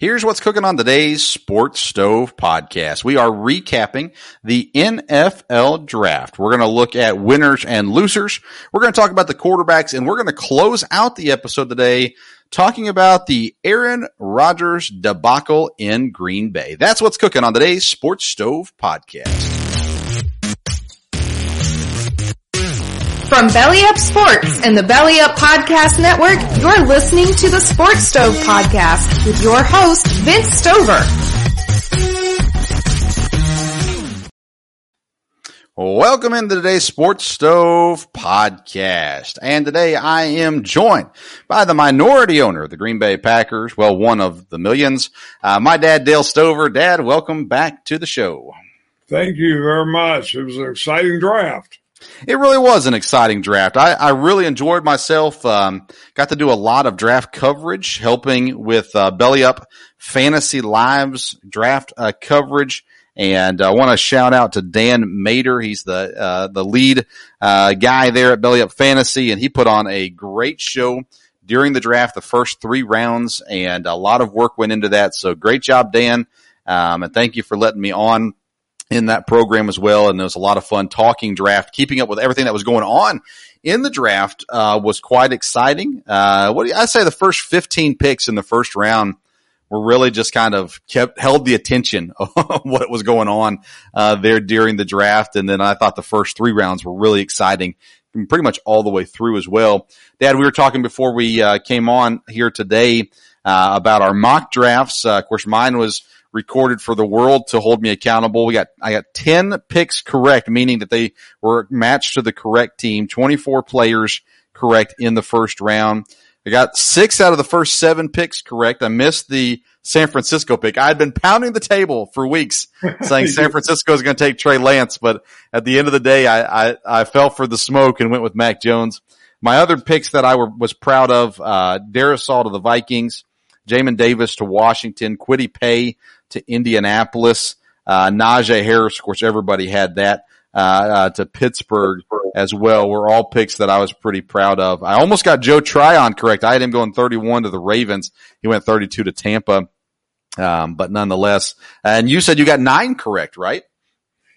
Here's what's cooking on today's Sports Stove podcast. We are recapping the NFL draft. We're going to look at winners and losers. We're going to talk about the quarterbacks and we're going to close out the episode today talking about the Aaron Rodgers debacle in Green Bay. That's what's cooking on today's Sports Stove podcast. From Belly Up Sports and the Belly Up Podcast Network, you're listening to the Sports Stove Podcast with your host, Vince Stover. Welcome into today's Sports Stove podcast. And today I am joined by the minority owner of the Green Bay Packers. Well, one of the millions. Uh, my dad, Dale Stover. Dad, welcome back to the show. Thank you very much. It was an exciting draft. It really was an exciting draft. I, I really enjoyed myself. Um, got to do a lot of draft coverage, helping with uh, Belly Up Fantasy Lives draft uh, coverage. And I want to shout out to Dan Mater. He's the uh, the lead uh, guy there at Belly Up Fantasy, and he put on a great show during the draft, the first three rounds, and a lot of work went into that. So great job, Dan, um, and thank you for letting me on in that program as well. And it was a lot of fun talking draft, keeping up with everything that was going on in the draft uh, was quite exciting. Uh, what do you, I say? The first 15 picks in the first round were really just kind of kept held the attention of what was going on uh, there during the draft. And then I thought the first three rounds were really exciting, pretty much all the way through as well. Dad, we were talking before we uh, came on here today uh, about our mock drafts. Uh, of course, mine was recorded for the world to hold me accountable. We got, I got 10 picks correct, meaning that they were matched to the correct team, 24 players correct in the first round. I got six out of the first seven picks correct. I missed the San Francisco pick. I had been pounding the table for weeks saying San Francisco is going to take Trey Lance, but at the end of the day, I, I, I, fell for the smoke and went with Mac Jones. My other picks that I were, was proud of, uh, Darrisaw to the Vikings, Jamin Davis to Washington, Kwity Paye to Indianapolis, uh, Najee Harris, of course, everybody had that, uh, uh, to Pittsburgh as well were all picks that I was pretty proud of. I almost got Joe Tryon correct. I had him going 31 to the Ravens. He went 32 to Tampa. Um, but nonetheless, and you said you got nine correct, right?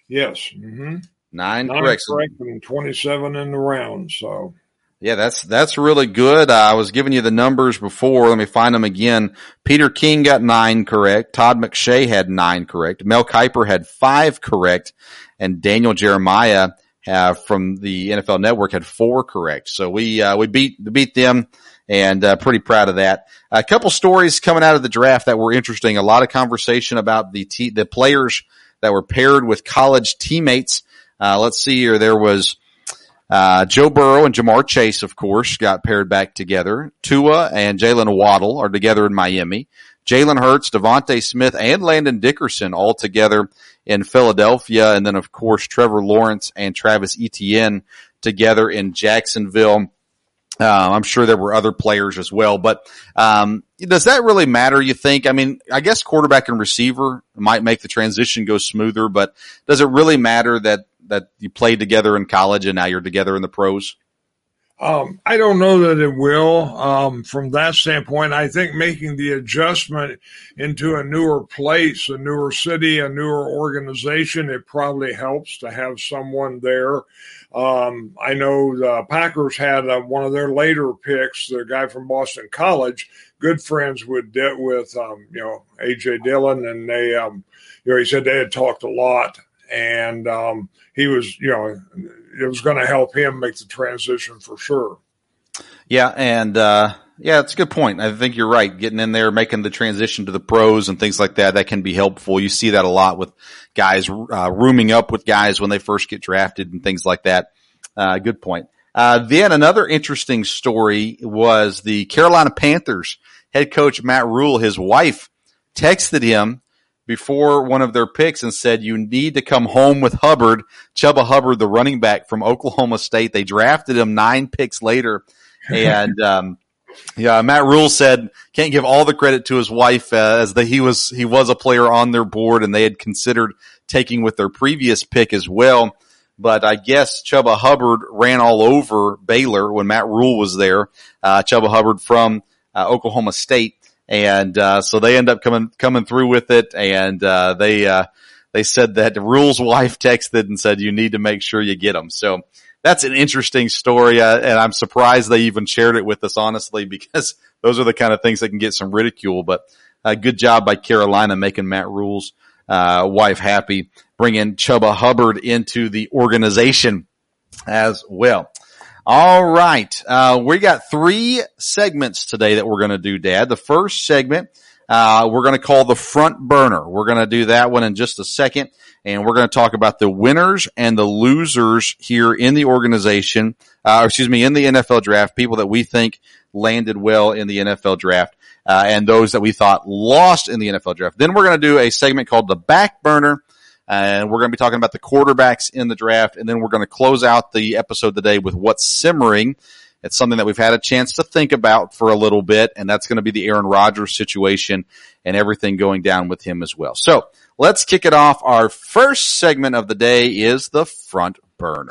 Yes. Mm-hmm. Nine, Nine correct. correct and 27 in the round. So Yeah, that's that's really good. Uh, I was giving you the numbers before. Let me find them again. Peter King got nine correct. Todd McShay had nine correct. Mel Kiper had five correct, and Daniel Jeremiah uh, from the NFL Network had four correct. So we uh, we beat beat them, and uh, pretty proud of that. A couple stories coming out of the draft that were interesting. A lot of conversation about the te- the players that were paired with college teammates. Uh, let's see here. There was. Uh, Joe Burrow and Ja'Marr Chase, of course, got paired back together. Tua and Jalen Waddle are together in Miami. Jalen Hurts, DeVonta Smith, and Landon Dickerson all together in Philadelphia. And then, of course, Trevor Lawrence and Travis Etienne together in Jacksonville. Uh, I'm sure there were other players as well, but um, does that really matter? You think? I mean, I guess quarterback and receiver might make the transition go smoother, but does it really matter that that you played together in college and now you're together in the pros? Um, I don't know that it will. Um, from that standpoint, I think making the adjustment into a newer place, a newer city, a newer organization, it probably helps to have someone there. Um, I know the Packers had uh, one of their later picks, the guy from Boston College, good friends with with um, you know AJ Dillon, and they um, you know he said they had talked a lot, and um, he was you know it was going to help him make the transition for sure. Yeah, and uh, yeah, it's a good point. I think you're right. Getting in there, making the transition to the pros and things like that, that can be helpful. You see that a lot with guys uh, rooming up with guys when they first get drafted and things like that. Uh, good point. Uh, then another interesting story was the Carolina Panthers head coach Matt Rhule. His wife texted him before one of their picks and said, you need to come home with Hubbard, Chuba Hubbard, the running back from Oklahoma State. They drafted him nine picks later. And, um, yeah, Matt Rhule said can't give all the credit to his wife uh, as that he was he was a player on their board and they had considered taking with their previous pick as well. But I guess Chuba Hubbard ran all over Baylor when Matt Rhule was there. Uh, Chuba Hubbard from uh, Oklahoma State, and uh, so they end up coming coming through with it, and uh, they uh, they said that Rhule's wife texted and said you need to make sure you get them. So that's an interesting story, uh, and I'm surprised they even shared it with us, honestly, because those are the kind of things that can get some ridicule. But uh, good job by Carolina making Matt Rhule's uh, wife happy, bringing Chuba Hubbard into the organization as well. All right. Uh, we got three segments today that we're going to do, Dad. The first segment, uh, we're going to call the front burner. We're going to do that one in just a second. And we're going to talk about the winners and the losers here in the organization, uh, excuse me, in the NFL draft, people that we think landed well in the NFL draft, uh, and those that we thought lost in the NFL draft. Then we're going to do a segment called the back burner and we're going to be talking about the quarterbacks in the draft. And then we're going to close out the episode today with what's simmering. It's something that we've had a chance to think about for a little bit. And that's going to be the Aaron Rodgers situation and everything going down with him as well. So let's kick it off. Our first segment of the day is the front burner.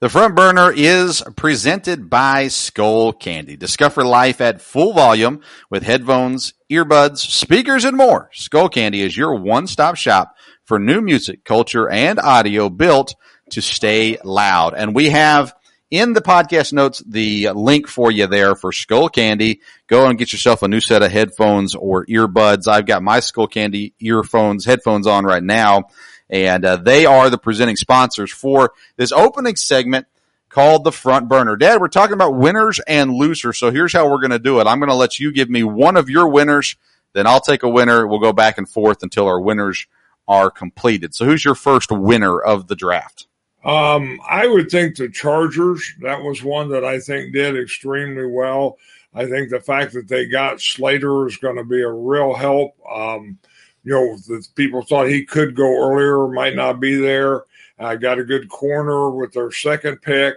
The front burner is presented by Skull Candy. Discover life at full volume with headphones, earbuds, speakers, and more. Skull Candy is your one-stop shop for new music, culture, and audio built to stay loud. And we have in the podcast notes the link for you there for Skull Candy. Go and get yourself a new set of headphones or earbuds. I've got my Skull Candy earphones, headphones on right now and uh, they are the presenting sponsors for this opening segment called the front burner. Dad, we're talking about winners and losers. So here's how we're going to do it. I'm going to let you give me one of your winners, then I'll take a winner. We'll go back and forth until our winners are completed. So who's your first winner of the draft? Um, I would think the Chargers. That was one that I think did extremely well. I think the fact that they got Slater is going to be a real help. Um, you know, the people thought he could go earlier, might not be there. I got a good corner with their second pick.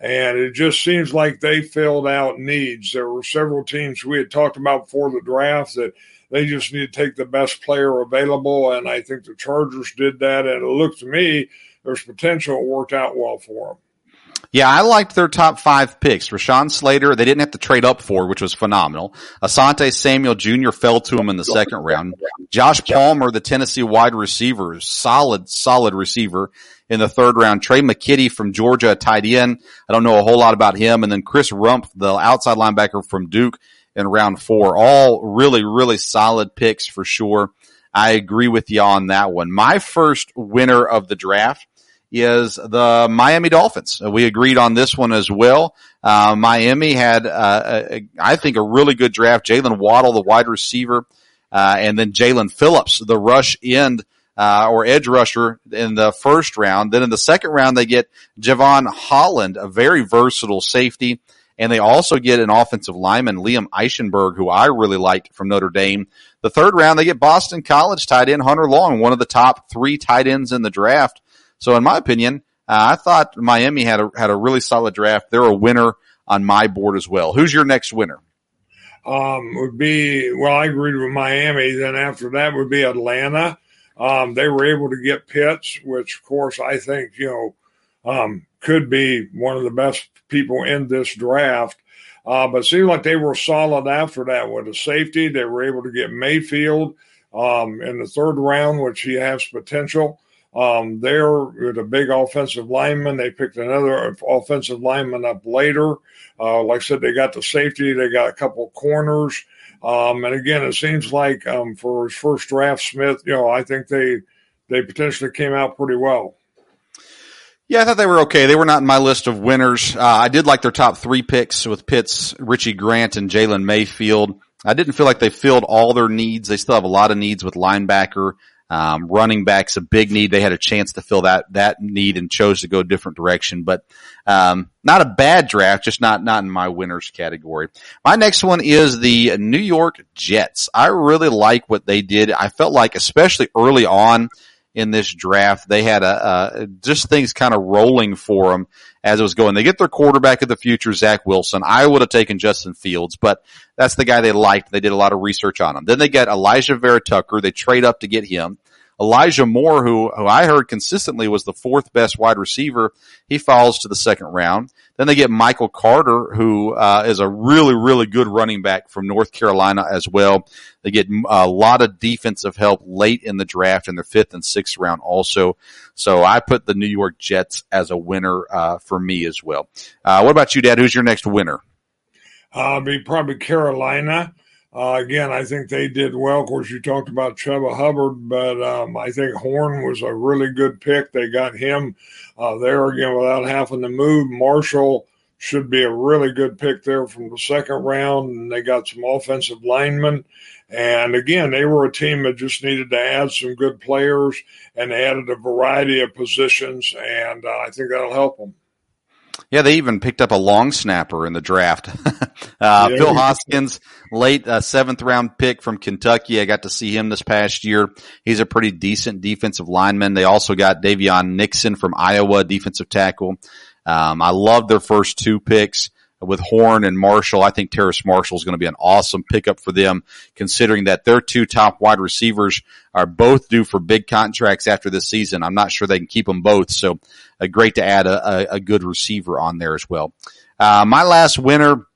And it just seems like they filled out needs. There were several teams we had talked about before the draft that they just need to take the best player available. And I think the Chargers did that. And it looked to me there's potential it worked out well for them. Yeah, I liked their top five picks. Rashawn Slater, they didn't have to trade up for, which was phenomenal. Asante Samuel Jr. fell to him in the second round. Josh Palmer, the Tennessee wide receiver, solid, solid receiver in the third round. Tre' McKitty from Georgia, a tight end. I don't know a whole lot about him. And then Chris Rumph, the outside linebacker from Duke in round four. All really, really solid picks for sure. I agree with you on that one. My first winner of the draft is the Miami Dolphins. We agreed on this one as well. Uh, Miami had, uh, a, I think, a really good draft. Jalen Waddle, the wide receiver, uh, and then Jaelan Phillips, the rush end uh, or edge rusher in the first round. Then in the second round, they get Jevon Holland, a very versatile safety. And they also get an offensive lineman, Liam Eichenberg, who I really liked from Notre Dame. The third round, they get Boston College tight end Hunter Long, one of the top three tight ends in the draft. So in my opinion, uh, I thought Miami had a, had a really solid draft. They're a winner on my board as well. Who's your next winner? Um, would be, well, I agreed with Miami. Then after that would be Atlanta. Um, they were able to get Pitts, which, of course, I think, you know, um, could be one of the best people in this draft. Uh, but it seemed like they were solid after that with a safety. They were able to get Mayfield um, in the third round, which he has potential. Um, there with a big offensive lineman. They picked another offensive lineman up later. Uh, like I said, they got the safety. They got a couple corners. Um, and again, it seems like um, for his first draft, Smith, you know, I think they they potentially came out pretty well. Yeah, I thought they were okay. They were not in my list of winners. Uh, I did like their top three picks with Pitts, Richie Grant, and Jalen Mayfield. I didn't feel like they filled all their needs. They still have a lot of needs with linebacker, um, running backs, a big need. They had a chance to fill that that need and chose to go a different direction. But um, not a bad draft, just not not in my winners category. My next one is the New York Jets. I really like what they did. I felt like, especially early on in this draft. They had a, a just things kind of rolling for them as it was going. They get their quarterback of the future, Zach Wilson. I would have taken Justin Fields, but that's the guy they liked. They did a lot of research on him. Then they get Alijah Vera-Tucker. They trade up to get him. Elijah Moore, who, who I heard consistently was the fourth best wide receiver, he falls to the second round. Then they get Michael Carter, who uh, is a really, really good running back from North Carolina as well. They get a lot of defensive help late in the draft in their fifth and sixth round also. So I put the New York Jets as a winner uh, for me as well. Uh, what about you, Dad? Who's your next winner? Uh, be probably Carolina. Uh, again, I think they did well. Of course, you talked about Chuba Hubbard, but um, I think Horn was a really good pick. They got him uh, there again without having to move. Marshall should be a really good pick there from the second round, and they got some offensive linemen. And again, they were a team that just needed to add some good players, and added a variety of positions, and uh, I think that'll help them. Yeah, they even picked up a long snapper in the draft. uh, yeah. Phil Hoskins, late uh, seventh round pick from Kentucky. I got to see him this past year. He's a pretty decent defensive lineman. They also got Daviyon Nixon from Iowa, defensive tackle. Um, I love their first two picks with Horn and Marshall. I think Terrace Marshall is going to be an awesome pickup for them, considering that their two top wide receivers are both due for big contracts after this season. I'm not sure they can keep them both. So uh, great to add a, a, a, good receiver on there as well. Uh, my last winner.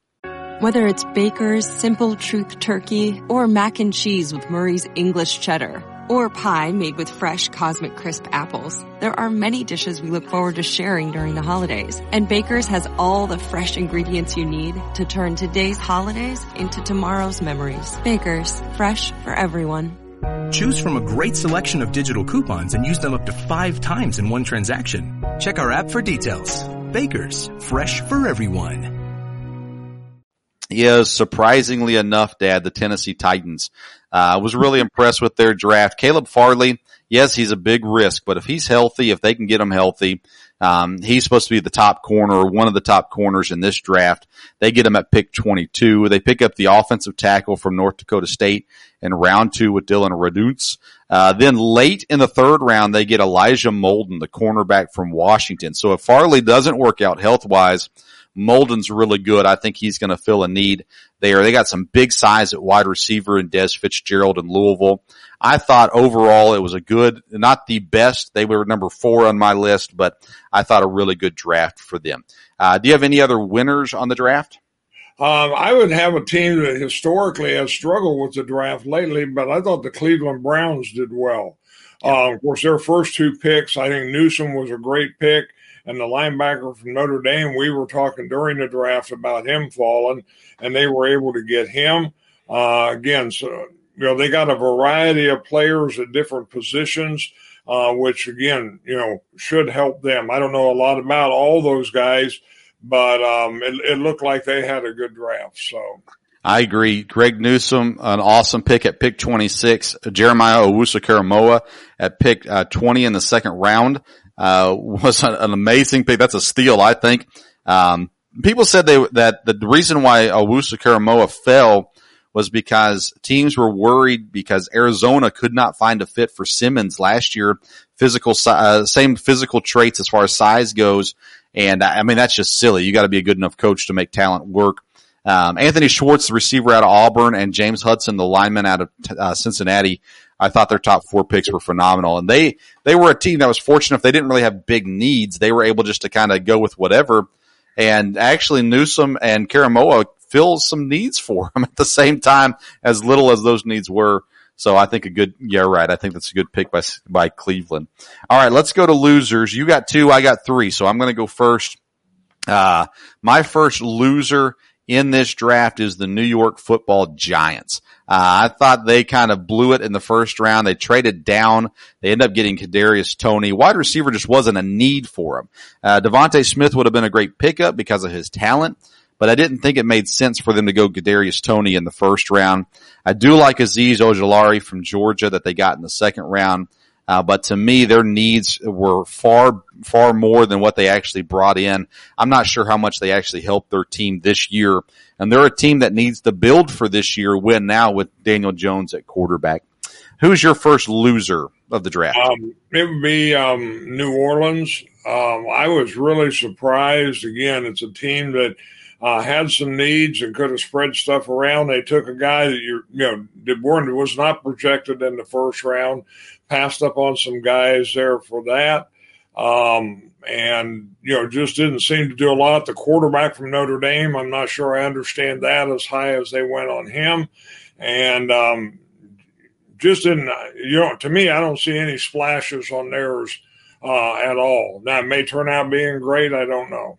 Whether it's Baker's Simple Truth Turkey or mac and cheese with Murray's English Cheddar or pie made with fresh Cosmic Crisp apples. There are many dishes we look forward to sharing during the holidays, and Baker's has all the fresh ingredients you need to turn today's holidays into tomorrow's memories. Baker's, fresh for everyone. Choose from a great selection of digital coupons and use them up to five times in one transaction. Check our app for details. Baker's, fresh for everyone. Yes, surprisingly enough, Dad, the Tennessee Titans I uh, was really impressed with their draft. Caleb Farley, yes, he's a big risk, but if he's healthy, if they can get him healthy, um, he's supposed to be the top corner or one of the top corners in this draft. They get him at pick 22. They pick up the offensive tackle from North Dakota State in round two with Dillon Radunz. Uh, then late in the third round, they get Elijah Molden, the cornerback from Washington. So if Farley doesn't work out health wise, Molden's really good. I think he's going to fill a need there. They got some big size at wide receiver in Des Fitzgerald in Louisville. I thought overall it was a good, not the best. They were number four on my list, but I thought a really good draft for them. Uh, do you have any other winners on the draft? Um, I would have a team that historically has struggled with the draft lately, but I thought the Cleveland Browns did well. Uh, of course, their first two picks, I think Newsome was a great pick and the linebacker from Notre Dame, we were talking during the draft about him falling, and they were able to get him. Uh, again, so you know they got a variety of players at different positions, uh, which again you know should help them. I don't know a lot about all those guys, but um, it, it looked like they had a good draft. So. I agree. Greg Newsome, an awesome pick at pick 26. Jeremiah Owusu-Koramoah at pick uh, 20 in the second round uh, was an amazing pick. That's a steal, I think. Um, people said they, that the reason why Owusu-Koramoah fell was because teams were worried because Arizona could not find a fit for Simmons last year. Physical, uh, same physical traits as far as size goes. And I mean, that's just silly. You got to be a good enough coach to make talent work. Um, Anthony Schwartz, the receiver out of Auburn, and James Hudson, the lineman out of uh, Cincinnati. I thought their top four picks were phenomenal, and they they were a team that was fortunate. If they didn't really have big needs, they were able just to kind of go with whatever. And actually, Newsome and Koramoah fill some needs for them at the same time, as little as those needs were. So I think a good, yeah, right. I think that's a good pick by, by Cleveland. All right. Let's go to losers. You got two. I got three. So I'm going to go first. Uh, my first loser in this draft is the New York football giants. Uh, I thought they kind of blew it in the first round. They traded down. They ended up getting Kadarius Toney. Wide receiver just wasn't a need for him. Uh, DeVonta Smith would have been a great pickup because of his talent, but I didn't think it made sense for them to go Kadarius Toney in the first round. I do like Azeez Ojulari from Georgia that they got in the second round. Uh, but to me, their needs were far, far more than what they actually brought in. I'm not sure how much they actually helped their team this year. And they're a team that needs to build for this year, win now with Daniel Jones at quarterback. Who's your first loser of the draft? Um, it would be um, New Orleans. Um, I was really surprised. Again, it's a team that uh, had some needs and could have spread stuff around. They took a guy that you you know did was not projected in the first round, passed up on some guys there for that, um, and you know just didn't seem to do a lot. The quarterback from Notre Dame, I'm not sure I understand that as high as they went on him, and um, just didn't you know to me I don't see any splashes on theirs uh, at all. Now it may turn out being great. I don't know.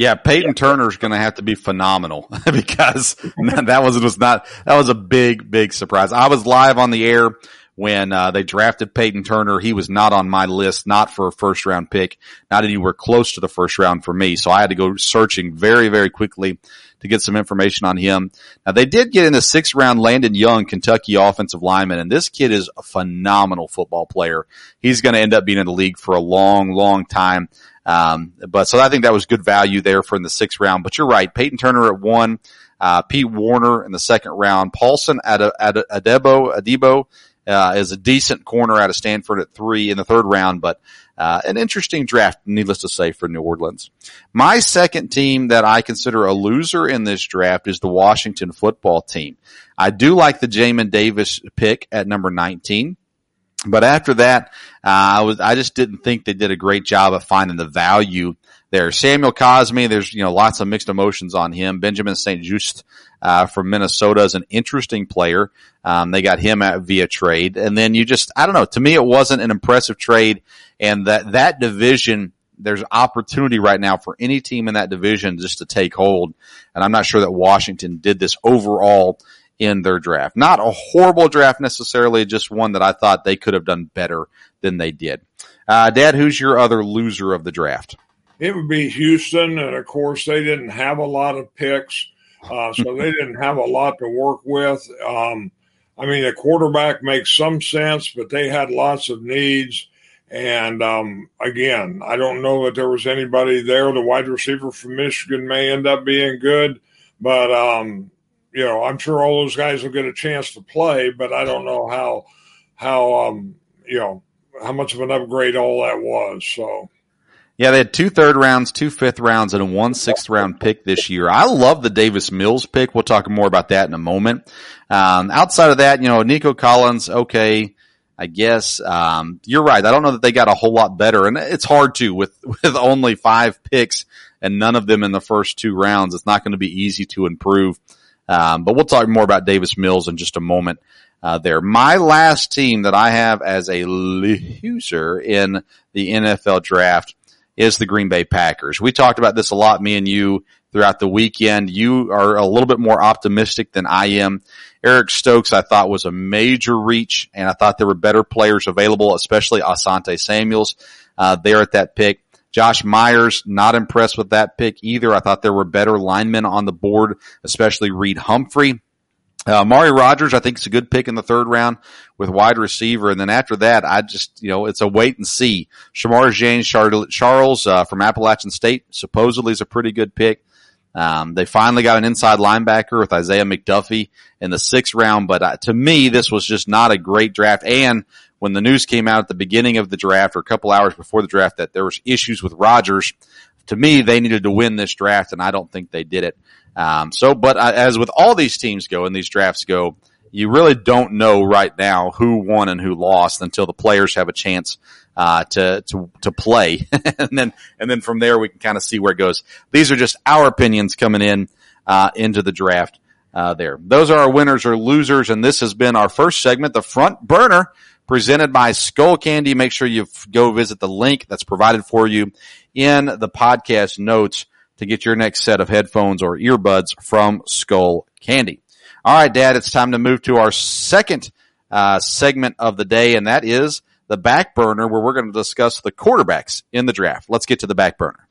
Yeah, Peyton Turner is going to have to be phenomenal because that was was not that was a big big surprise. I was live on the air when uh, they drafted Peyton Turner. He was not on my list, not for a first round pick, not anywhere close to the first round for me. So I had to go searching very very quickly to get some information on him. Now they did get in the sixth round Landon Young, Kentucky offensive lineman, and this kid is a phenomenal football player. He's going to end up being in the league for a long, long time. Um, but so I think that was good value there for in the sixth round. But you're right, Peyton Turner at one, uh, Pete Werner in the second round, Paulson at Adebo Adebo uh, is a decent corner out of Stanford at three in the third round, but uh, an interesting draft, needless to say, for New Orleans. My second team that I consider a loser in this draft is the Washington football team. I do like the Jamin Davis pick at number 19. But after that, uh, I was, I just didn't think they did a great job of finding the value there. Samuel Cosmi, there's, you know, lots of mixed emotions on him. Benjamin St. Just, uh, from Minnesota is an interesting player. Um, they got him at via trade. And then you just, I don't know, to me, it wasn't an impressive trade. And that, that division, there's opportunity right now for any team in that division just to take hold. And I'm not sure that Washington did this overall in their draft. Not a horrible draft necessarily, just one that I thought they could have done better than they did. Uh, Dad, who's your other loser of the draft? It would be Houston, and of course they didn't have a lot of picks, uh, so they didn't have a lot to work with. Um, I mean, a quarterback makes some sense, but they had lots of needs. And um, again, I don't know that there was anybody there. The wide receiver from Michigan may end up being good, but um, you know, I'm sure all those guys will get a chance to play, but I don't know how how um you know how much of an upgrade all that was. So yeah, they had two third rounds, two fifth rounds, and one sixth round pick this year. I love the Davis Mills pick. We'll talk more about that in a moment. Um, outside of that, you know, Nico Collins, okay. I guess um, you're right. I don't know that they got a whole lot better, and it's hard to with with only five picks and none of them in the first two rounds. It's not going to be easy to improve. Um, but we'll talk more about Davis Mills in just a moment. Uh, there. My last team that I have as a loser in the NFL draft is the Green Bay Packers. We talked about this a lot, me and you, throughout the weekend. You are a little bit more optimistic than I am. Eric Stokes, I thought was a major reach, and I thought there were better players available, especially Asante Samuels uh, there at that pick. Josh Myers, not impressed with that pick either. I thought there were better linemen on the board, especially Reed Humphrey. Uh, Mari Rodgers, I think is a good pick in the third round with wide receiver. And then after that, I just, you know, it's a wait and see. Shemar Jean-Charles, uh, from Appalachian State supposedly is a pretty good pick. Um, they finally got an inside linebacker with Isaiah McDuffie in the sixth round, but uh, to me, this was just not a great draft. And when the news came out at the beginning of the draft or a couple hours before the draft that there was issues with Rodgers, to me, they needed to win this draft, and I don't think they did it. Um, so, but as with all these teams go and these drafts go, you really don't know right now who won and who lost until the players have a chance uh, to to to play, and then and then from there we can kind of see where it goes. These are just our opinions coming in uh, into the draft. Uh, there, those are our winners or losers, and this has been our first segment, the front burner, presented by Skull Candy. Make sure you f- go visit the link that's provided for you in the podcast notes to get your next set of headphones or earbuds from Skull Candy. All right, Dad, it's time to move to our second uh, segment of the day, and that is the back burner, where we're going to discuss the quarterbacks in the draft. Let's get to the back burner.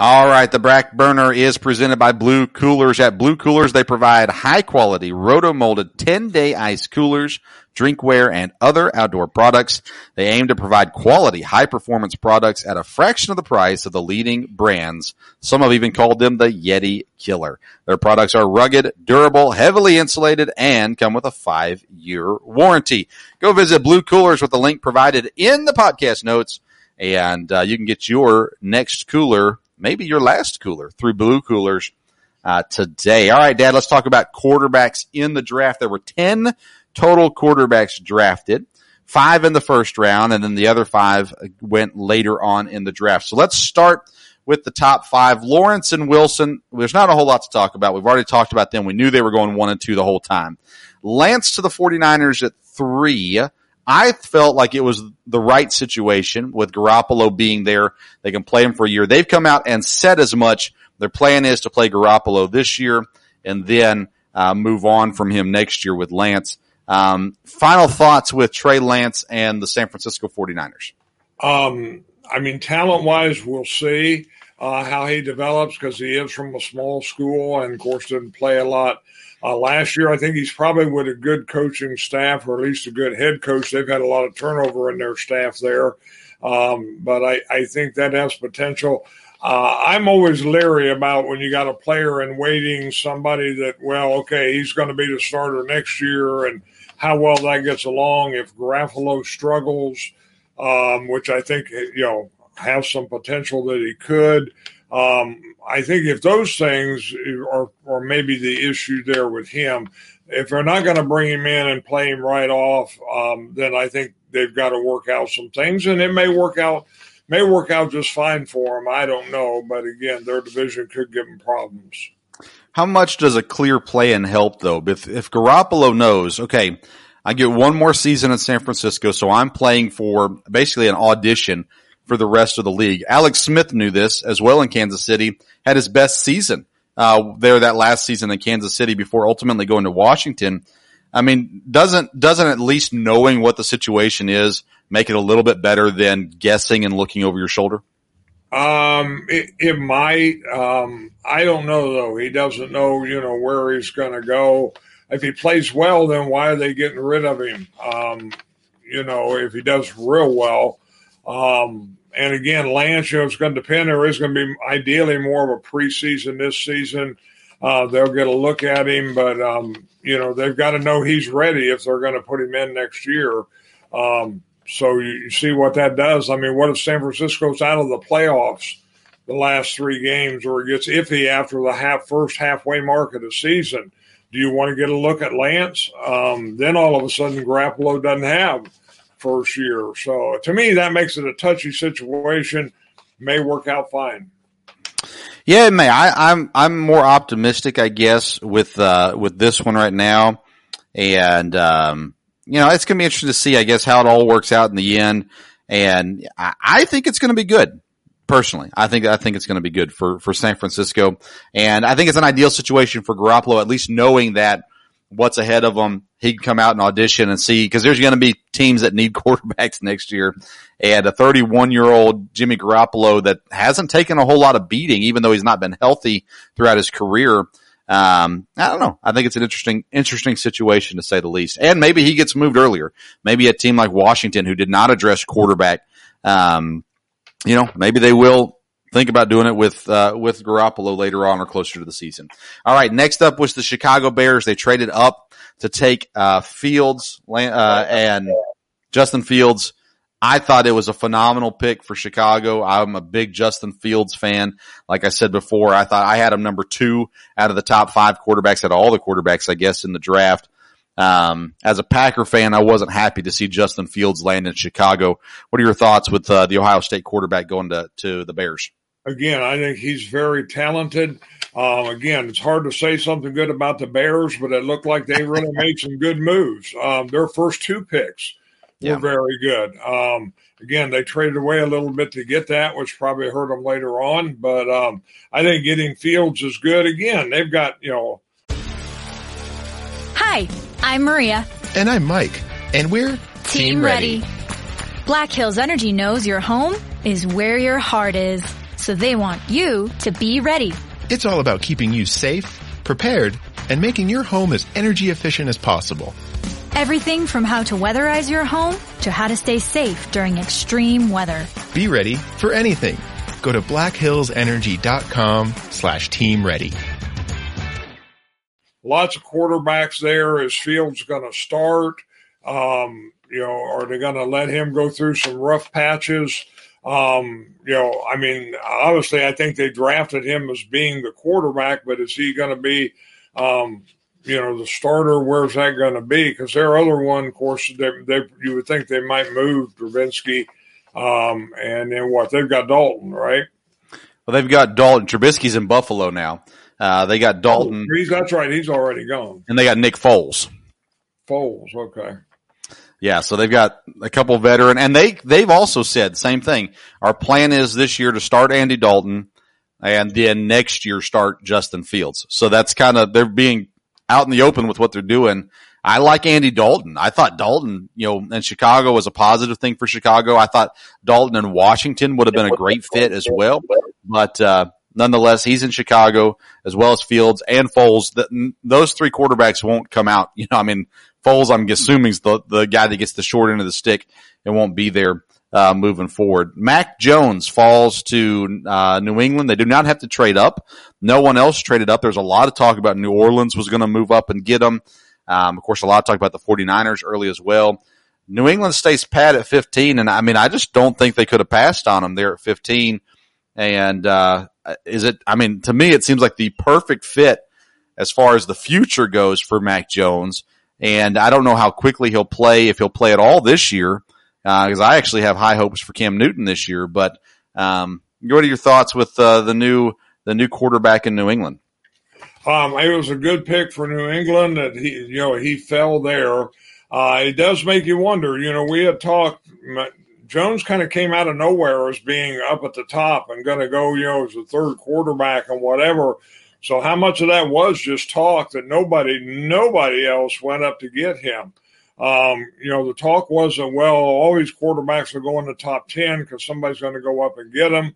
All right, the back burner is presented by Blue Coolers. At Blue Coolers, they provide high quality roto molded 10 day ice coolers, drinkware, and other outdoor products. They aim to provide quality, high performance products at a fraction of the price of the leading brands. Some have even called them the Yeti Killer. Their products are rugged, durable, heavily insulated, and come with a five year warranty. Go visit Blue Coolers with the link provided in the podcast notes and uh, you can get your next cooler, maybe your last cooler, through Blue Coolers uh, today. All right, Dad, let's talk about quarterbacks in the draft. There were 10 total quarterbacks drafted, five in the first round, and then the other five went later on in the draft. So let's start with the top five. Lawrence and Wilson, there's not a whole lot to talk about. We've already talked about them. We knew they were going one and two the whole time. Lance to the 49ers at three. I felt like it was the right situation with Garoppolo being there. They can play him for a year. They've come out and said as much. Their plan is to play Garoppolo this year and then uh, move on from him next year with Lance. Um, final thoughts with Trey Lance and the San Francisco 49ers. Um, I mean, talent wise, we'll see uh, how he develops because he is from a small school and, of course, didn't play a lot uh, last year, I think he's probably with a good coaching staff or at least a good head coach. They've had a lot of turnover in their staff there. Um, but I, I think that has potential. Uh, I'm always leery about when you got a player in waiting, somebody that, well, okay, he's going to be the starter next year, and how well that gets along. If Garoppolo struggles, um, which I think, you know, has some potential that he could, um, I think if those things are, are maybe the issue there with him, if they're not going to bring him in and play him right off, um, then I think they've got to work out some things, and it may work out may work out just fine for them. I don't know, but again, their division could give them problems. How much does a clear plan help, though? If if Garoppolo knows, okay, I get one more season in San Francisco, so I'm playing for basically an audition for the rest of the league. Alex Smith knew this as well in Kansas City, had his best season uh, there that last season in Kansas City before ultimately going to Washington. I mean, doesn't doesn't at least knowing what the situation is make it a little bit better than guessing and looking over your shoulder? Um, it, it might. Um, I don't know though. He doesn't know, you know, where he's going to go. If he plays well, then why are they getting rid of him? Um, you know, if he does real well, um, and again, Lance, you know, it's going to depend. There is going to be ideally more of a preseason this season. Uh, they'll get a look at him, but um, you know they've got to know he's ready if they're going to put him in next year. Um, so you, you, see what that does. I mean, what if San Francisco's out of the playoffs the last three games, or it gets iffy after the half first halfway mark of the season? Do you want to get a look at Lance? Um, then all of a sudden, Garoppolo doesn't have first year. So to me, that makes it a touchy situation. May work out fine. Yeah, it may. I, am I'm, I'm more optimistic, I guess, with uh, with this one right now, and um, you know, it's going to be interesting to see, I guess, how it all works out in the end. And I, I think it's going to be good. Personally, I think I think it's going to be good for for San Francisco, and I think it's an ideal situation for Garoppolo, at least knowing that what's ahead of him. He can come out and audition and see because there's going to be teams that need quarterbacks next year, and a 31 year old Jimmy Garoppolo that hasn't taken a whole lot of beating, even though he's not been healthy throughout his career. Um, I don't know. I think it's an interesting, interesting situation to say the least. And maybe he gets moved earlier. Maybe a team like Washington who did not address quarterback, um, you know, maybe they will think about doing it with uh, with Garoppolo later on or closer to the season. All right, next up was the Chicago Bears. They traded up to take uh, Fields uh, and Justin Fields, I thought it was a phenomenal pick for Chicago. I'm a big Justin Fields fan. Like I said before, I thought I had him number two out of the top five quarterbacks out of all the quarterbacks, I guess, in the draft. Um, as a Packer fan, I wasn't happy to see Justin Fields land in Chicago. What are your thoughts with uh, the Ohio State quarterback going to, to the Bears? Again, I think he's very talented. Um, again, it's hard to say something good about the Bears, but it looked like they really made some good moves. Um, their first two picks were yeah. very good. Um, again, they traded away a little bit to get that, which probably hurt them later on. But um, I think getting Fields is good. Again, they've got you know. Hi, I'm Maria, and I'm Mike, and we're Team, Team ready. ready. Black Hills Energy knows your home is where your heart is, so they want you to be ready. It's all about keeping you safe, prepared, and making your home as energy efficient as possible. Everything from how to weatherize your home to how to stay safe during extreme weather. Be ready for anything. Go to blackhillsenergy.com slash team ready. Lots of quarterbacks there. Is Fields going to start? Um, you know, are they going to let him go through some rough patches? Um, you know, I mean, obviously, I think they drafted him as being the quarterback, but is he going to be um, you know, the starter, where's that going to be? Because their other one, of course, they, they, you would think they might move Trubisky. Um, and then what? They've got Dalton, right? Well, they've got Dalton. Trubisky's in Buffalo now. Uh, they got Dalton. Oh, he's, that's right. He's already gone. And they got Nick Foles. Foles, okay. Yeah, so they've got a couple veteran, and they they've also said same thing. Our plan is this year to start Andy Dalton, and then next year start Justin Fields. So that's kind of they're being out in the open with what they're doing. I like Andy Dalton. I thought Dalton, you know, in Chicago was a positive thing for Chicago. I thought Dalton in Washington would have been a great fit as well. But, uh, nonetheless, he's in Chicago as well as Fields and Foles. The, those three quarterbacks won't come out. You know, I mean, Foles, I'm assuming is the, the guy that gets the short end of the stick and won't be there uh, moving forward. Mac Jones falls to uh, New England. They do not have to trade up. No one else traded up. There's a lot of talk about New Orleans was going to move up and get him. Um, of course, a lot of talk about the 49ers early as well. New England stays pat at 15, and I mean, I just don't think they could have passed on them there at 15. And uh, is it? I mean, to me, it seems like the perfect fit as far as the future goes for Mac Jones. And I don't know how quickly he'll play, if he'll play at all this year because uh, I actually have high hopes for Cam Newton this year. But um, what are your thoughts with uh, the new the new quarterback in New England? Um, it was a good pick for New England that he you know he fell there. Uh, it does make you wonder. You know, we had talked. Jones kind of came out of nowhere as being up at the top and going to go, you know, as a third quarterback and whatever. So how much of that was just talk that nobody, nobody else went up to get him? Um, you know, the talk wasn't, well, all these quarterbacks are going to top 10 because somebody's going to go up and get them.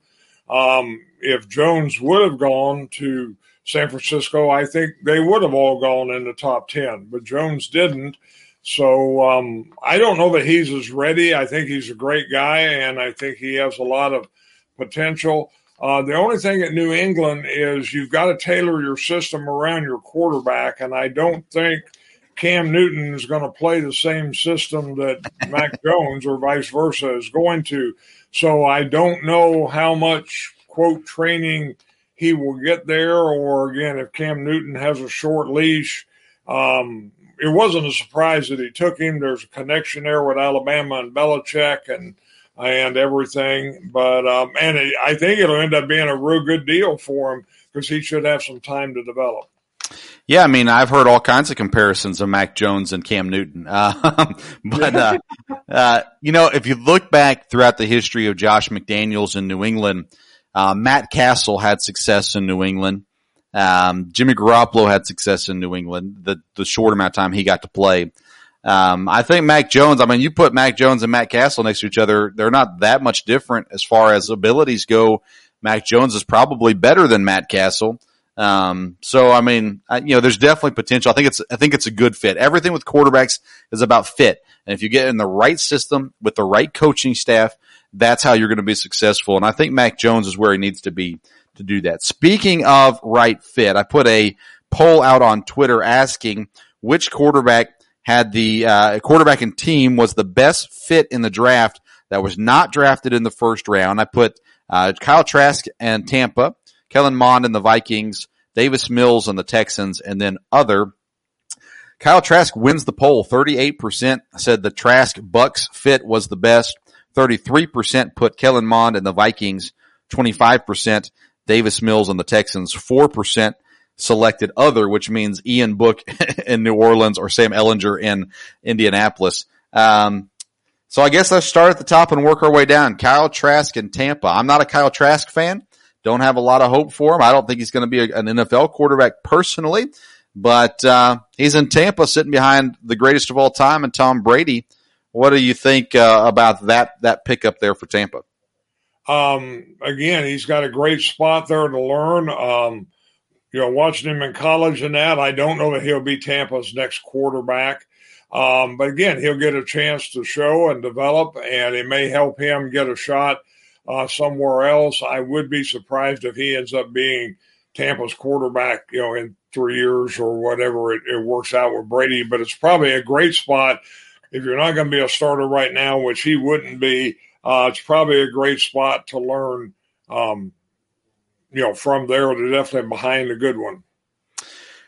Um, if Jones would have gone to San Francisco, I think they would have all gone in the top 10, but Jones didn't. So um, I don't know that he's as ready. I think he's a great guy, and I think he has a lot of potential. Uh, the only thing at New England is you've got to tailor your system around your quarterback, and I don't think – Cam Newton is going to play the same system that Mac Jones or vice versa is going to. So I don't know how much quote training he will get there, or again, if Cam Newton has a short leash. Um, it wasn't a surprise that he took him. There's a connection there with Alabama and Belichick and and everything. But um, and it, I think it'll end up being a real good deal for him because he should have some time to develop. Yeah, I mean, I've heard all kinds of comparisons of Mac Jones and Cam Newton. Uh, but, uh, uh, you know, if you look back throughout the history of Josh McDaniels in New England, uh, Matt Cassel had success in New England. Um, Jimmy Garoppolo had success in New England, the, the short amount of time he got to play. Um, I think Mac Jones, I mean, you put Mac Jones and Matt Cassel next to each other, they're not that much different as far as abilities go. Mac Jones is probably better than Matt Cassel. Um, so I mean, I, you know, there's definitely potential. I think it's, I think it's a good fit. Everything with quarterbacks is about fit. And if you get in the right system with the right coaching staff, that's how you're going to be successful. And I think Mac Jones is where he needs to be to do that. Speaking of right fit, I put a poll out on Twitter asking which quarterback had the uh, quarterback and team was the best fit in the draft that was not drafted in the first round. I put uh, Kyle Trask and Tampa, Kellen Mond and the Vikings, Davis Mills and the Texans, and then other. Kyle Trask wins the poll. 38% said the Trask Bucks fit was the best. 33% put Kellen Mond and the Vikings. 25% Davis Mills and the Texans. 4% selected other, which means Ian Book in New Orleans or Sam Ehlinger in Indianapolis. Um, so I guess let's start at the top and work our way down. Kyle Trask in Tampa. I'm not a Kyle Trask fan. Don't have a lot of hope for him. I don't think he's going to be a, an NFL quarterback personally, but uh, he's in Tampa sitting behind the greatest of all time and Tom Brady. What do you think uh, about that that pickup there for Tampa? Um, again, he's got a great spot there to learn. Um, you know, watching him in college and that, I don't know that he'll be Tampa's next quarterback. Um, but again, he'll get a chance to show and develop, and it may help him get a shot uh, somewhere else. I would be surprised if he ends up being Tampa's quarterback, you know, in three years or whatever it, it works out with Brady. But it's probably a great spot if you're not going to be a starter right now, which he wouldn't be. Uh, it's probably a great spot to learn um, you know, from there, they're definitely behind a good one.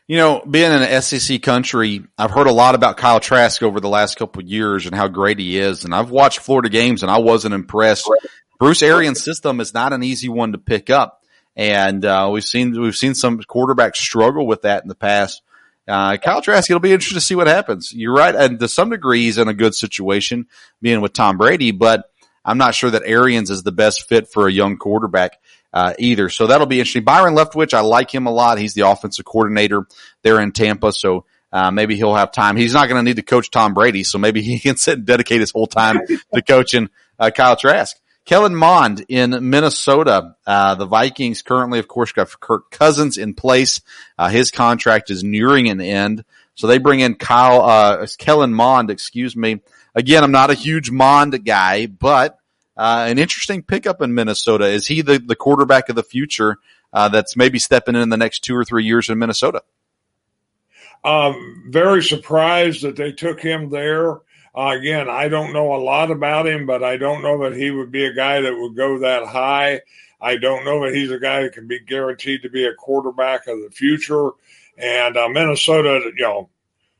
You know, being in an SEC country, I've heard a lot about Kyle Trask over the last couple of years and how great he is. And I've watched Florida games and I wasn't impressed. Bruce Arians' system is not an easy one to pick up. And, uh, we've seen, we've seen some quarterbacks struggle with that in the past. Uh, Kyle Trask, it'll be interesting to see what happens. You're right. And to some degree, he's in a good situation being with Tom Brady, but I'm not sure that Arians is the best fit for a young quarterback uh, either. So that'll be interesting. Byron Leftwich, I like him a lot. He's the offensive coordinator there in Tampa. So uh, maybe he'll have time. He's not going to need to coach Tom Brady, so maybe he can sit and dedicate his whole time to coaching uh, Kyle Trask. Kellen Mond in Minnesota. Uh, the Vikings currently, of course, got Kirk Cousins in place. Uh, his contract is nearing an end. So they bring in Kyle, uh, Kellen Mond, excuse me. Again, I'm not a huge Mond guy, but uh, an interesting pickup in Minnesota. Is he the, the quarterback of the future uh, that's maybe stepping in, the next two or three years in Minnesota? Um, very surprised that they took him there. Uh, again, I don't know a lot about him, but I don't know that he would be a guy that would go that high. I don't know that he's a guy that can be guaranteed to be a quarterback of the future. And uh, Minnesota, you know,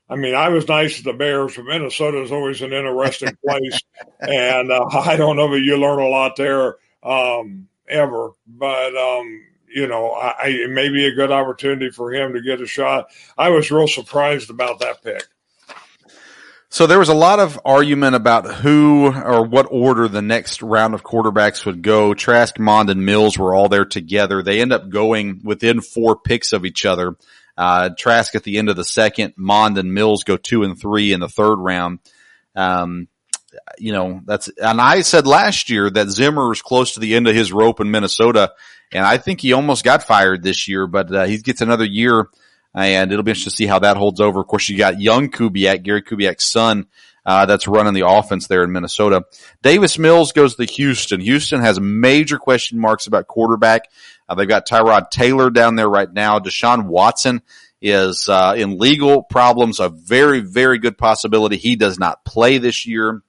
I mean, I was nice to the Bears, but Minnesota is always an interesting place, and uh, I don't know that you learn a lot there um, ever. But um, you know, I, I, it may be a good opportunity for him to get a shot. I was real surprised about that pick. So there was a lot of argument about who or what order the next round of quarterbacks would go. Trask, Mond, and Mills were all there together. They end up going within four picks of each other. Uh, Trask at the end of the second, Mond and Mills go two and three in the third round. Um, you know, that's, and I said last year that Zimmer was close to the end of his rope in Minnesota, and I think he almost got fired this year, but uh, he gets another year, and it'll be interesting to see how that holds over. Of course, you got young Kubiak, Gary Kubiak's son, uh, that's running the offense there in Minnesota. Davis Mills goes to Houston. Houston has major question marks about quarterback. Uh, they've got Tyrod Taylor down there right now. Deshaun Watson is uh, in legal problems. A very, very good possibility he does not play this year.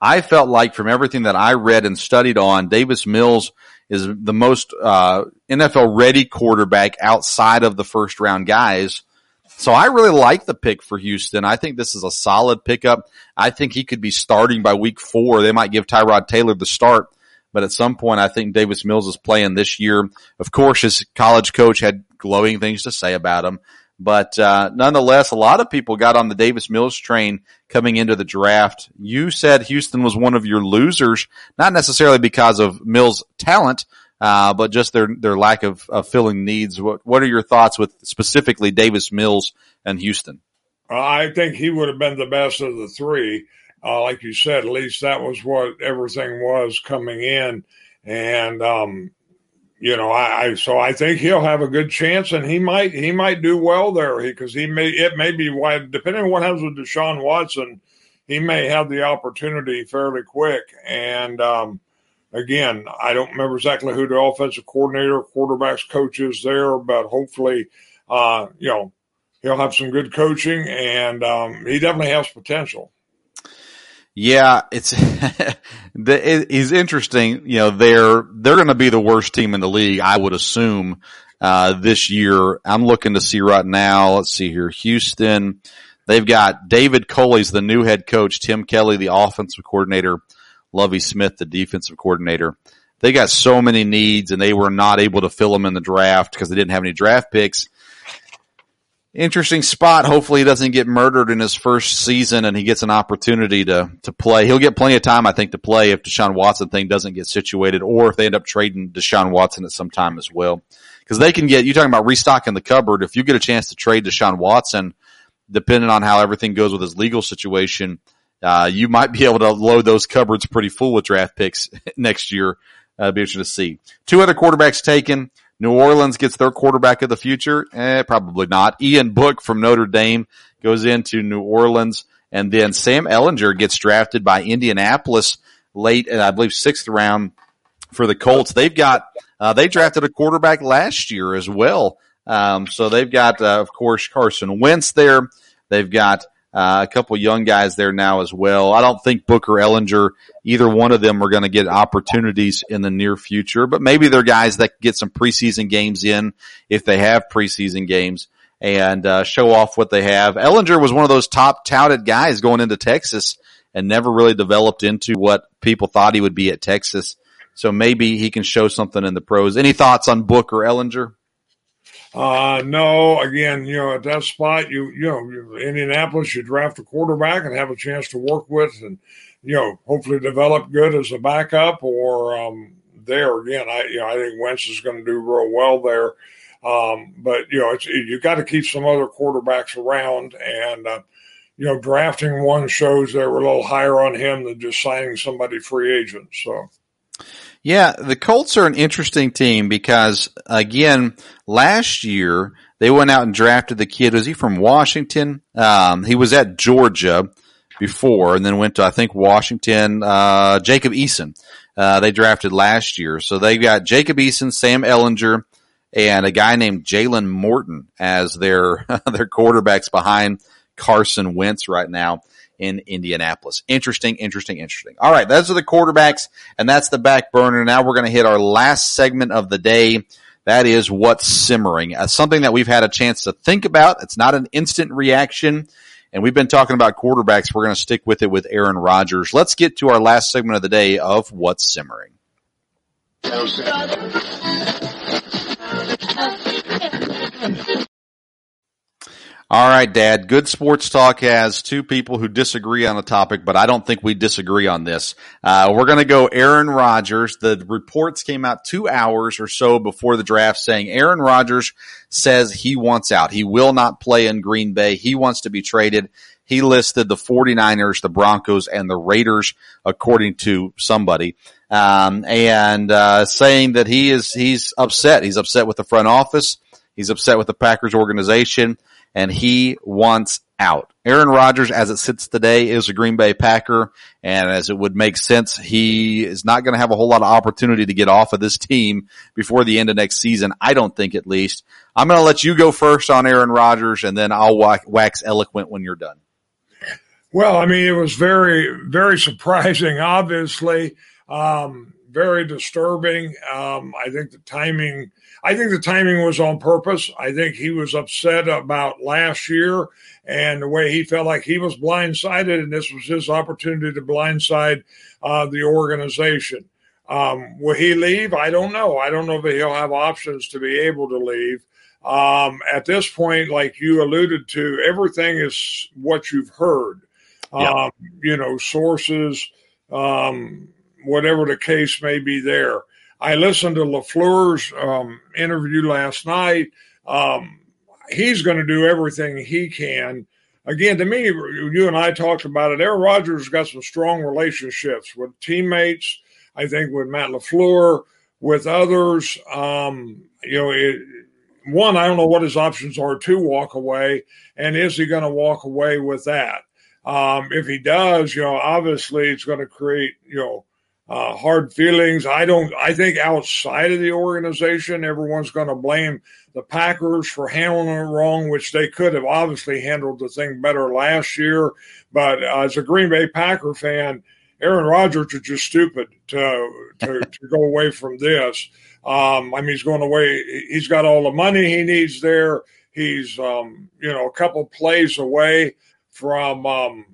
I felt like from everything that I read and studied on, Davis Mills is the most uh, NFL ready quarterback outside of the first round guys. So I really like the pick for Houston. I think this is a solid pickup. I think he could be starting by week four. They might give Tyrod Taylor the start. But at some point, I think Davis Mills is playing this year. Of course, his college coach had glowing things to say about him. But uh, nonetheless, a lot of people got on the Davis Mills train coming into the draft. You said Houston was one of your losers, not necessarily because of Mills' talent, uh, but just their their lack of, of filling needs. What what are your thoughts with specifically Davis Mills and Houston? I think he would have been the best of the three uh, like you said, at least that was what everything was coming in. And, um, you know, I, I, so I think he'll have a good chance, and he might he might do well there because he, he may it may be wide depending on what happens with Deshaun Watson, he may have the opportunity fairly quick. And um, again, I don't remember exactly who the offensive coordinator, quarterbacks coach is there, but hopefully, uh, you know, he'll have some good coaching, and um, he definitely has potential. Yeah, it's it is interesting. You know, they're they're going to be the worst team in the league, I would assume, uh, this year. I'm looking to see right now. Let's see here, Houston. They've got David Culley's the new head coach, Tim Kelly, the offensive coordinator, Lovie Smith, the defensive coordinator. They got so many needs, and they were not able to fill them in the draft because they didn't have any draft picks interesting spot. Hopefully he doesn't get murdered in his first season and he gets an opportunity to, to play. He'll get plenty of time, I think, to play if Deshaun Watson thing doesn't get situated or if they end up trading Deshaun Watson at some time as well. Cause they can get, you talking about restocking the cupboard. If you get a chance to trade Deshaun Watson, depending on how everything goes with his legal situation, uh, you might be able to load those cupboards pretty full with draft picks next year. Uh, be interesting to see. Two other quarterbacks taken. New Orleans gets their quarterback of the future? Eh, probably not. Ian Book from Notre Dame goes into New Orleans. And then Sam Ehlinger gets drafted by Indianapolis late, I believe sixth round for the Colts. They've got, uh, they drafted a quarterback last year as well. Um, so they've got, uh, of course, Carson Wentz there. They've got uh, a couple young guys there now as well. I don't think Booker Ehlinger, either one of them are going to get opportunities in the near future, but maybe they're guys that get some preseason games in if they have preseason games and uh, show off what they have. Ehlinger was one of those top touted guys going into Texas and never really developed into what people thought he would be at Texas. So maybe he can show something in the pros. Any thoughts on Booker Ehlinger? Uh, no, again, you know, at that spot, you, you know, Indianapolis, you draft a quarterback and have a chance to work with and, you know, hopefully develop good as a backup or, um, there again, I, you know, I think Wentz is going to do real well there. Um, but you know, it's, you got to keep some other quarterbacks around and, uh, you know, drafting one shows they were a little higher on him than just signing somebody free agent. So, yeah, the Colts are an interesting team because again, last year they went out and drafted the kid. Was he from Washington? Um, he was at Georgia before and then went to, I think, Washington, uh, Jacob Eason. Uh, they drafted last year. So they got Jacob Eason, Sam Ehlinger, and a guy named Jalen Morton as their, their quarterbacks behind Carson Wentz right now in Indianapolis. Interesting, interesting, interesting. All right. Those are the quarterbacks and that's the back burner. Now we're going to hit our last segment of the day. That is what's simmering. Uh, something that we've had a chance to think about. It's not an instant reaction. And we've been talking about quarterbacks. We're going to stick with it with Aaron Rodgers. Let's get to our last segment of the day of what's simmering. All right, Dad. Good sports talk has two people who disagree on a topic, but I don't think we disagree on this. Uh, we're going to go Aaron Rodgers. The reports came out two hours or so before the draft saying Aaron Rodgers says he wants out. He will not play in Green Bay. He wants to be traded. He listed the 49ers, the Broncos, and the Raiders according to somebody. Um, and, uh, saying that he is, he's upset. He's upset with the front office. He's upset with the Packers organization and he wants out. Aaron Rodgers, as it sits today, is a Green Bay Packer, and as it would make sense, he is not going to have a whole lot of opportunity to get off of this team before the end of next season. I don't think, at least. I'm going to let you go first on Aaron Rodgers, and then I'll wax eloquent when you're done. Well, I mean, it was very, very surprising. Obviously, um, very disturbing. Um, I think the timing I think the timing was on purpose. I think he was upset about last year and the way he felt like he was blindsided, and this was his opportunity to blindside uh, the organization. Um, will he leave? I don't know. I don't know if he'll have options to be able to leave. Um, at this point, like you alluded to, everything is what you've heard. Um, you know, sources, um, whatever the case may be there. I listened to LaFleur's um, interview last night. Um, he's going to do everything he can. Again, to me, you and I talked about it. Aaron Rodgers got some strong relationships with teammates. I think with Matt LaFleur, with others. Um, you know, it, one, I don't know what his options are to walk away, and is he going to walk away with that? Um, if he does, you know, obviously it's going to create, you know, uh, hard feelings. I don't. I think outside of the organization, everyone's going to blame the Packers for handling it wrong, which they could have obviously handled the thing better last year. But uh, as a Green Bay Packer fan, Aaron Rodgers is just stupid to to, to go away from this. Um, I mean, he's going away. He's got all the money he needs there. He's um, you know a couple plays away from um,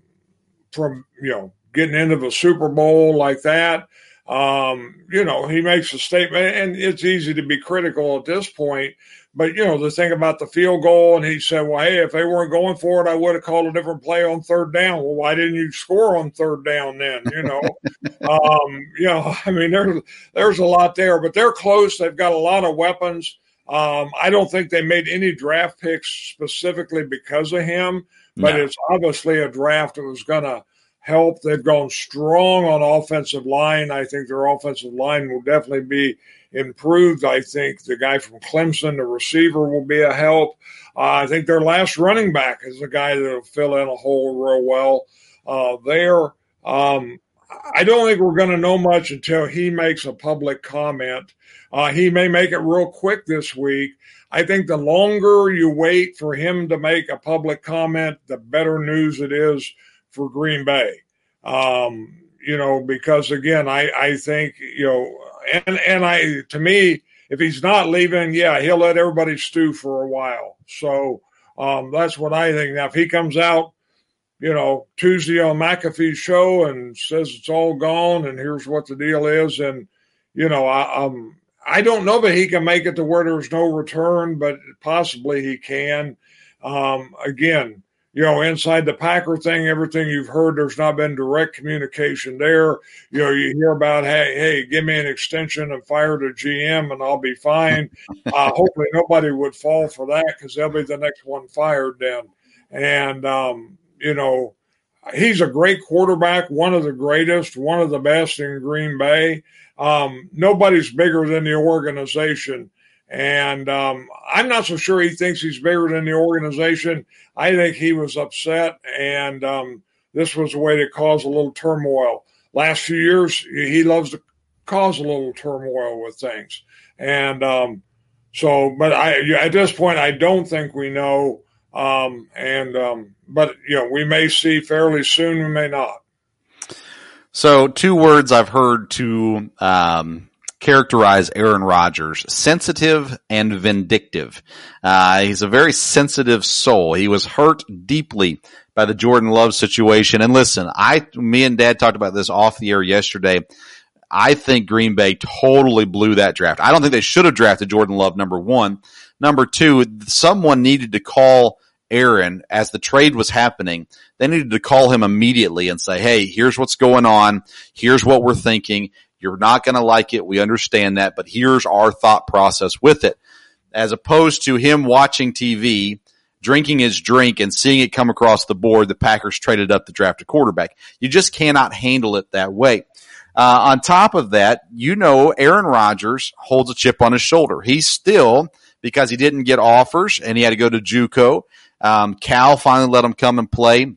from you know getting into the Super Bowl like that. Um, you know, he makes a statement, and it's easy to be critical at this point. But you know, the thing about the field goal, and he said, "Well, hey, if they weren't going for it, I would have called a different play on third down." Well, why didn't you score on third down then? You know, um, you know, I mean, there's there's a lot there, but they're close. They've got a lot of weapons. Um, I don't think they made any draft picks specifically because of him, but no. it's obviously a draft that was going to help. They've gone strong on offensive line. I think their offensive line will definitely be improved. I think the guy from Clemson, the receiver, will be a help. Uh, I think their last running back is a guy that'll fill in a hole real well uh, there. Um, I don't think we're going to know much until he makes a public comment. Uh, he may make it real quick this week. I think the longer you wait for him to make a public comment, the better news it is for Green Bay. Um, you know, because again, I, I think, you know, and, and I, to me, if he's not leaving, yeah, he'll let everybody stew for a while. So um, that's what I think. Now, if he comes out, you know, Tuesday on McAfee's show and says it's all gone and here's what the deal is, and you know, I, um, I don't know that he can make it to where there's no return, but possibly he can. Um, again, you know, inside the Packer thing, everything you've heard, there's not been direct communication there. You know, you hear about, hey, hey, give me an extension and fire the GM and I'll be fine. Uh, hopefully nobody would fall for that because they'll be the next one fired then. And, um, you know, he's a great quarterback, one of the greatest, one of the best in Green Bay. Um, nobody's bigger than the organization. And um, I'm not so sure he thinks he's bigger than the organization. I think he was upset, and um, this was a way to cause a little turmoil. Last few years, he loves to cause a little turmoil with things. And um, so, but I, at this point, I don't think we know. Um, and, um, but, you know, we may see fairly soon, we may not. So, two words I've heard to um, characterize Aaron Rodgers sensitive and vindictive. Uh, he's a very sensitive soul. He was hurt deeply by the Jordan Love situation. And listen, I, me and dad talked about this off the air yesterday. I think Green Bay totally blew that draft. I don't think they should have drafted Jordan Love number one. Number two, someone needed to call Aaron as the trade was happening. They needed to call him immediately and say, Hey, here's what's going on. Here's what we're thinking. You're not going to like it. We understand that, but here's our thought process with it. As opposed to him watching TV, drinking his drink and seeing it come across the board, the Packers traded up to draft a quarterback. You just cannot handle it that way. Uh, on top of that, you know, Aaron Rodgers holds a chip on his shoulder. He's still, because he didn't get offers and he had to go to JUCO. Um, Cal finally let him come and play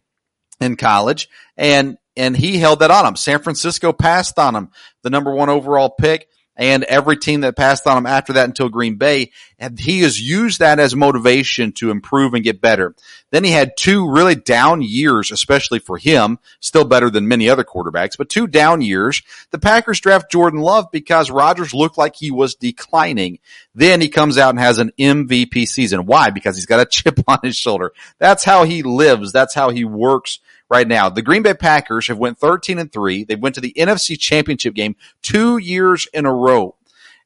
in college and and he held that on him. San Francisco passed on him, the number one overall pick, and every team that passed on him after that until Green Bay. And he has used that as motivation to improve and get better. Then he had two really down years, especially for him, still better than many other quarterbacks, but two down years. The Packers draft Jordan Love because Rodgers looked like he was declining. Then he comes out and has an MVP season. Why? Because he's got a chip on his shoulder. That's how he lives. That's how he works right now. The Green Bay Packers have went 13 and 3. They went to the NFC Championship game 2 years in a row.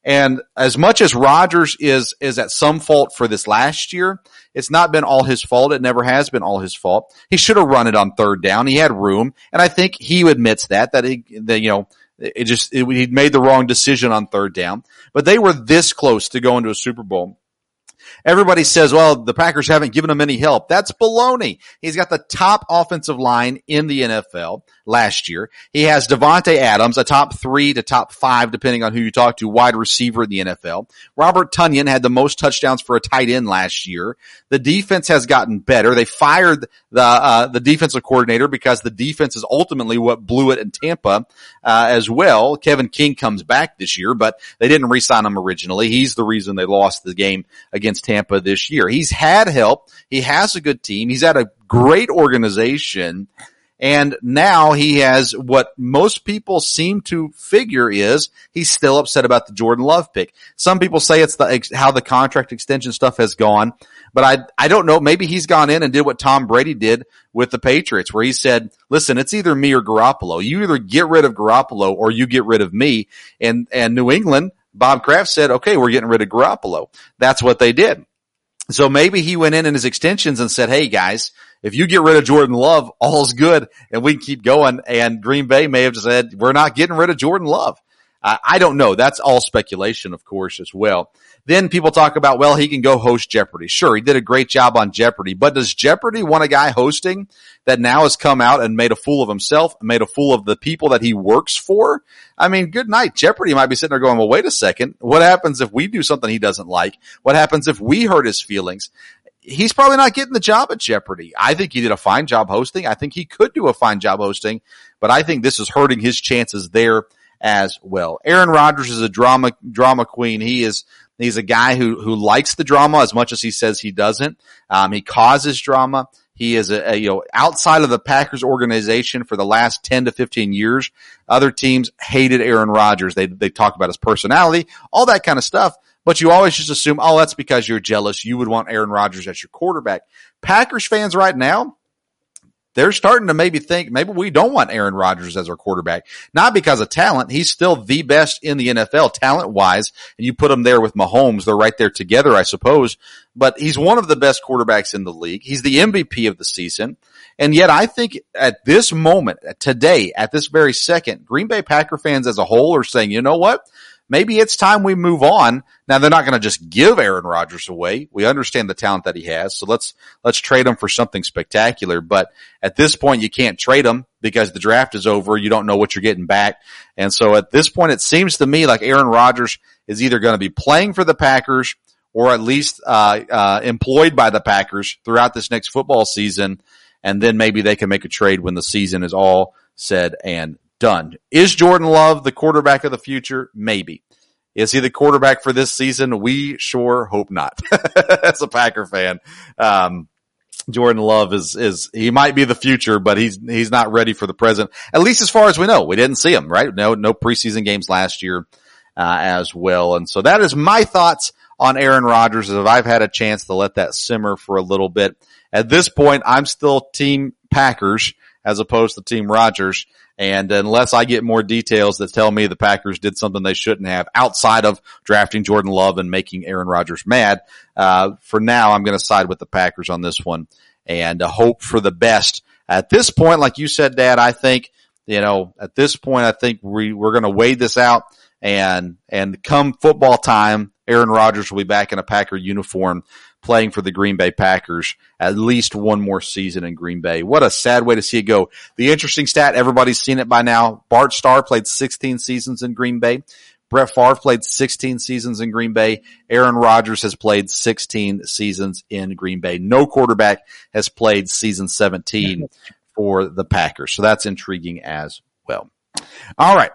And as much as Rodgers is is at some fault for this last year, it's not been all his fault. It never has been all his fault. He should have run it on third down. He had room, and I think he admits that that he that you know it just it, he made the wrong decision on third down. But they were this close to going to a Super Bowl. Everybody says, well, the Packers haven't given him any help. That's baloney. He's got the top offensive line in the NFL, last year. He has Davante Adams, a top three to top five, depending on who you talk to, wide receiver in the NFL. Robert Tonyan had the most touchdowns for a tight end last year. The defense has gotten better. They fired the uh, the defensive coordinator because the defense is ultimately what blew it in Tampa uh, as well. Kevin King comes back this year, but they didn't re-sign him originally. He's the reason they lost the game against Tampa this year. He's had help. He has a good team. He's had a great organization. And now he has what most people seem to figure is he's still upset about the Jordan Love pick. Some people say it's the, how the contract extension stuff has gone, but I, I don't know. Maybe he's gone in and did what Tom Brady did with the Patriots where he said, listen, it's either me or Garoppolo. You either get rid of Garoppolo or you get rid of me. And, and New England, Bob Kraft said, okay, we're getting rid of Garoppolo. That's what they did. So maybe he went in in his extensions and said, Hey guys, if you get rid of Jordan Love, all's good and we can keep going. And Green Bay may have said, we're not getting rid of Jordan Love. Uh, I don't know. That's all speculation, of course, as well. Then people talk about, well, he can go host Jeopardy. Sure, he did a great job on Jeopardy, but does Jeopardy want a guy hosting that now has come out and made a fool of himself, made a fool of the people that he works for? I mean, good night. Jeopardy might be sitting there going, well, wait a second. What happens if we do something he doesn't like? What happens if we hurt his feelings? He's probably not getting the job at Jeopardy. I think he did a fine job hosting. I think he could do a fine job hosting, but I think this is hurting his chances there as well. Aaron Rodgers is a drama drama queen. He is he's a guy who who likes the drama as much as he says he doesn't. Um, he causes drama. He is a, a, you know outside of the Packers organization for the last ten to fifteen years. Other teams hated Aaron Rodgers. They they talk about his personality, all that kind of stuff. But you always just assume, oh, that's because you're jealous. You would want Aaron Rodgers as your quarterback. Packers fans right now, they're starting to maybe think maybe we don't want Aaron Rodgers as our quarterback. Not because of talent. He's still the best in the NFL talent wise. And you put him there with Mahomes. They're right there together, I suppose. But he's one of the best quarterbacks in the league. He's the MVP of the season. And yet I think at this moment, today, at this very second, Green Bay Packer fans as a whole are saying, you know what? Maybe it's time we move on. Now they're not going to just give Aaron Rodgers away. We understand the talent that he has. So let's, let's trade him for something spectacular. But at this point, you can't trade him because the draft is over. You don't know what you're getting back. And so at this point, it seems to me like Aaron Rodgers is either going to be playing for the Packers or at least, uh, uh, employed by the Packers throughout this next football season. And then maybe they can make a trade when the season is all said and done. Is Jordan Love the quarterback of the future? Maybe. Is he the quarterback for this season? We sure hope not. As a Packer fan, um, Jordan Love is is he might be the future, but he's he's not ready for the present. At least as far as we know, we didn't see him right. No no preseason games last year uh, as well, and so that is my thoughts on Aaron Rodgers. If I've had a chance to let that simmer for a little bit, at this point, I'm still Team Packers as opposed to Team Rodgers. And unless I get more details that tell me the Packers did something they shouldn't have outside of drafting Jordan Love and making Aaron Rodgers mad, uh, for now I'm going to side with the Packers on this one and uh, hope for the best. At this point, like you said, Dad, I think you know at this point I think we we're going to wade this out and and come football time, Aaron Rodgers will be back in a Packer uniform playing for the Green Bay Packers at least one more season in Green Bay. What a sad way to see it go. The interesting stat, everybody's seen it by now. Bart Starr played 16 seasons in Green Bay. Brett Favre played 16 seasons in Green Bay. Aaron Rodgers has played 16 seasons in Green Bay. No quarterback has played season 17 for the Packers. So that's intriguing as well. All right.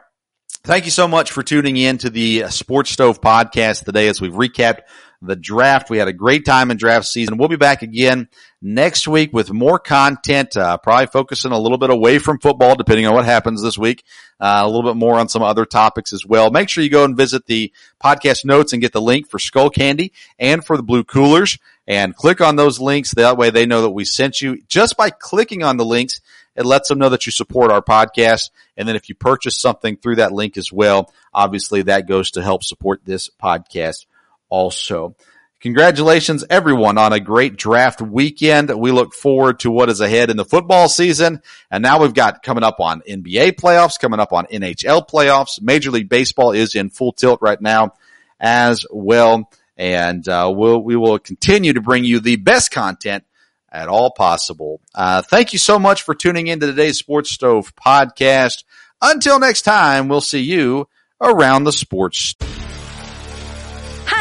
Thank you so much for tuning in to the Sports Stove podcast today as we've recapped the draft. We had a great time in draft season. We'll be back again next week with more content, uh, probably focusing a little bit away from football, depending on what happens this week. Uh, a little bit more on some other topics as well. Make sure you go and visit the podcast notes and get the link for Skull Candy and for the Blue Coolers and click on those links. That way they know that we sent you just by clicking on the links. It lets them know that you support our podcast. And then if you purchase something through that link as well, obviously that goes to help support this podcast also. Congratulations everyone on a great draft weekend. We look forward to what is ahead in the football season. And now we've got coming up on NBA playoffs, coming up on NHL playoffs. Major League Baseball is in full tilt right now as well. And, uh, we'll, we will continue to bring you the best content at all possible. Uh, thank you so much for tuning in to today's Sports Stove podcast. Until next time, we'll see you around the sports.